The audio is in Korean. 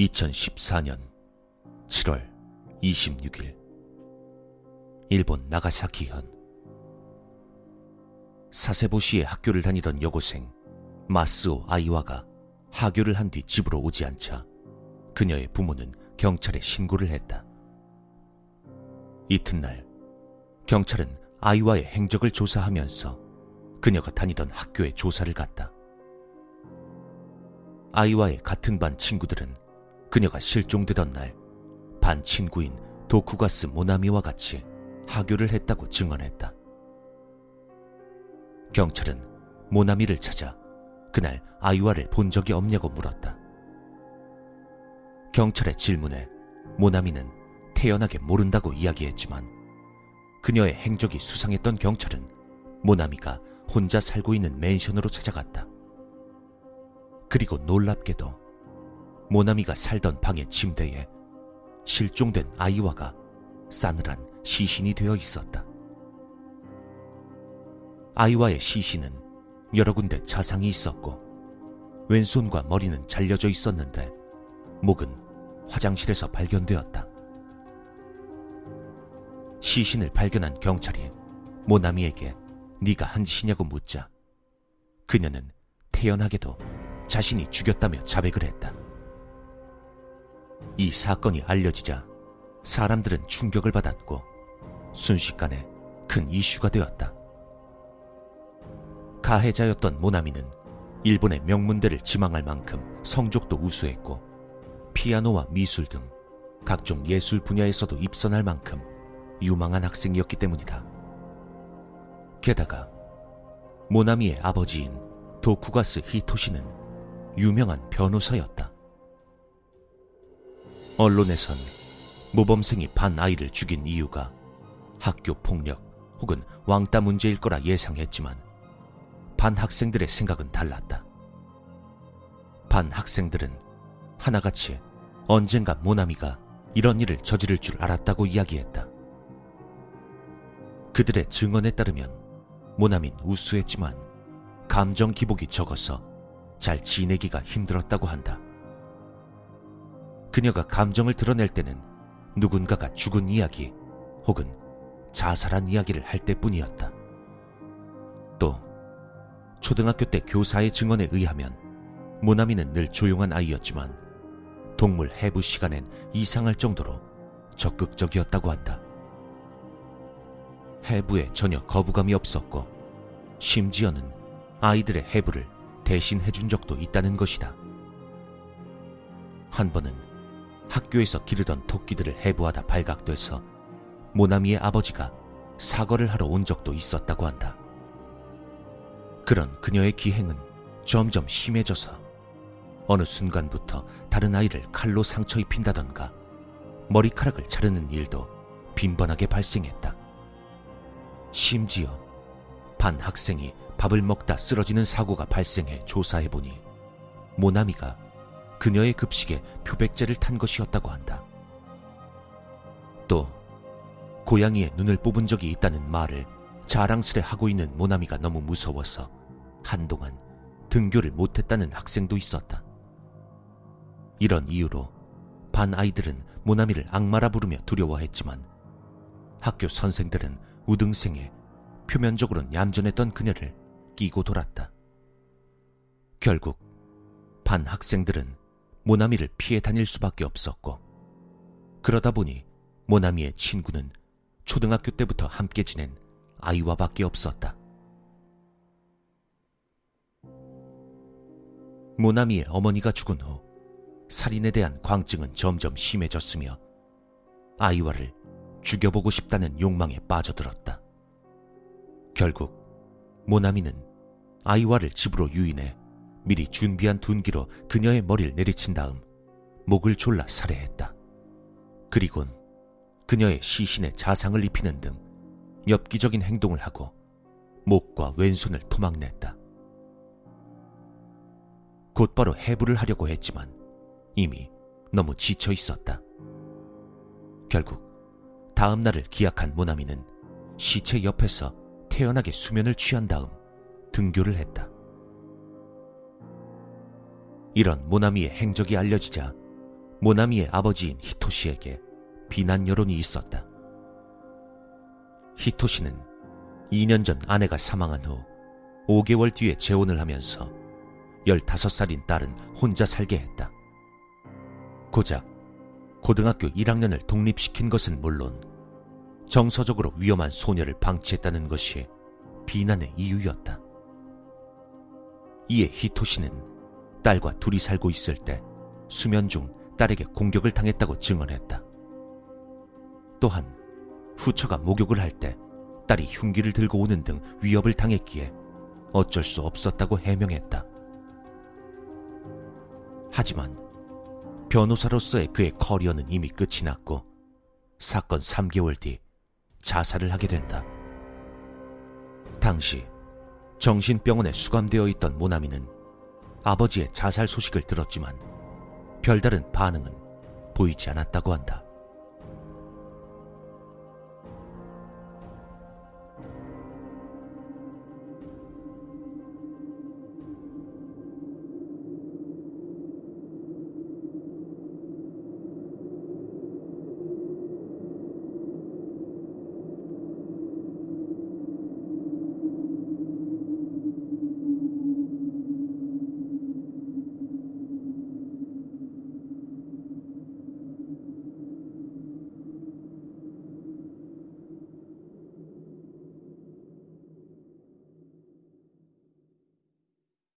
2014년 7월 26일 일본 나가사키현 사세보시에 학교를 다니던 여고생 마스오 아이와가 하교를 한 뒤 집으로 오지 않자 그녀의 부모는 경찰에 신고를 했다. 이튿날 경찰은 아이와의 행적을 조사하면서 그녀가 다니던 학교에 조사를 갔다. 아이와의 같은 반 친구들은 그녀가 실종되던 날 반 친구인 도쿠가스 모나미와 같이 하교를 했다고 증언했다. 경찰은 모나미를 찾아 그날 아이와를 본 적이 없냐고 물었다. 경찰의 질문에 모나미는 태연하게 모른다고 이야기했지만 그녀의 행적이 수상했던 경찰은 모나미가 혼자 살고 있는 맨션으로 찾아갔다. 그리고 놀랍게도 모나미가 살던 방의 침대에 실종된 아이와가 싸늘한 시신이 되어 있었다. 아이와의 시신은 여러 군데 자상이 있었고 왼손과 머리는 잘려져 있었는데 목은 화장실에서 발견되었다. 시신을 발견한 경찰이 모나미에게 네가 한 짓이냐고 묻자 그녀는 태연하게도 자신이 죽였다며 자백을 했다. 이 사건이 알려지자 사람들은 충격을 받았고 순식간에 큰 이슈가 되었다. 가해자였던 모나미는 일본의 명문대를 지망할 만큼 성적도 우수했고 피아노와 미술 등 각종 예술 분야에서도 입선할 만큼 유망한 학생이었기 때문이다. 게다가 모나미의 아버지인 도쿠가스 히토시는 유명한 변호사였다. 언론에선 모범생이 반 아이를 죽인 이유가 학교 폭력 혹은 왕따 문제일 거라 예상했지만 반 학생들의 생각은 달랐다. 반 학생들은 하나같이 언젠가 모나미가 이런 일을 저지를 줄 알았다고 이야기했다. 그들의 증언에 따르면 모나민 우수했지만 감정 기복이 적어서 잘 지내기가 힘들었다고 한다. 그녀가 감정을 드러낼 때는 누군가가 죽은 이야기 혹은 자살한 이야기를 할 때뿐이었다. 또 초등학교 때 교사의 증언에 의하면 모나미는 늘 조용한 아이였지만 동물 해부 시간엔 이상할 정도로 적극적이었다고 한다. 해부에 전혀 거부감이 없었고 심지어는 아이들의 해부를 대신 해 준 적도 있다는 것이다. 한 번은 학교에서 기르던 토끼들을 해부하다 발각돼서 모나미의 아버지가 사과를 하러 온 적도 있었다고 한다. 그런 그녀의 기행은 점점 심해져서 어느 순간부터 다른 아이를 칼로 상처 입힌다던가 머리카락을 자르는 일도 빈번하게 발생했다. 심지어 반 학생이 밥을 먹다 쓰러지는 사고가 발생해 조사해보니 모나미가 그녀의 급식에 표백제를 탄 것이었다고 한다. 또 고양이의 눈을 뽑은 적이 있다는 말을 자랑스레 하고 있는 모나미가 너무 무서워서 한동안 등교를 못했다는 학생도 있었다. 이런 이유로 반 아이들은 모나미를 악마라 부르며 두려워했지만 학교 선생들은 우등생에 표면적으로는 얌전했던 그녀를 끼고 돌았다. 결국 반 학생들은 모나미를 피해 다닐 수밖에 없었고 그러다 보니 모나미의 친구는 초등학교 때부터 함께 지낸 아이와밖에 없었다. 모나미의 어머니가 죽은 후 살인에 대한 광증은 점점 심해졌으며 아이와를 죽여보고 싶다는 욕망에 빠져들었다. 결국 모나미는 아이와를 집으로 유인해 미리 준비한 둔기로 그녀의 머리를 내리친 다음 목을 졸라 살해했다. 그리곤 그녀의 시신에 자상을 입히는 등 엽기적인 행동을 하고 목과 왼손을 토막냈다. 곧바로 해부를 하려고 했지만 이미 너무 지쳐 있었다. 결국 다음 날을 기약한 모나미는 시체 옆에서 태연하게 수면을 취한 다음 등교를 했다. 이런 모나미의 행적이 알려지자 모나미의 아버지인 히토시에게 비난 여론이 있었다. 히토시는 2년 전 아내가 사망한 후 5개월 뒤에 재혼을 하면서 15살인 딸은 혼자 살게 했다. 고작 고등학교 1학년을 독립시킨 것은 물론 정서적으로 위험한 소녀를 방치했다는 것이 비난의 이유였다. 이에 히토시는 딸과 둘이 살고 있을 때 수면 중 딸에게 공격을 당했다고 증언했다. 또한 후처가 목욕을 할 때 딸이 흉기를 들고 오는 등 위협을 당했기에 어쩔 수 없었다고 해명했다. 하지만 변호사로서의 그의 커리어는 이미 끝이 났고 사건 3개월 뒤 자살을 하게 된다. 당시 정신병원에 수감되어 있던 모나미는 아버지의 자살 소식을 들었지만 별다른 반응은 보이지 않았다고 한다.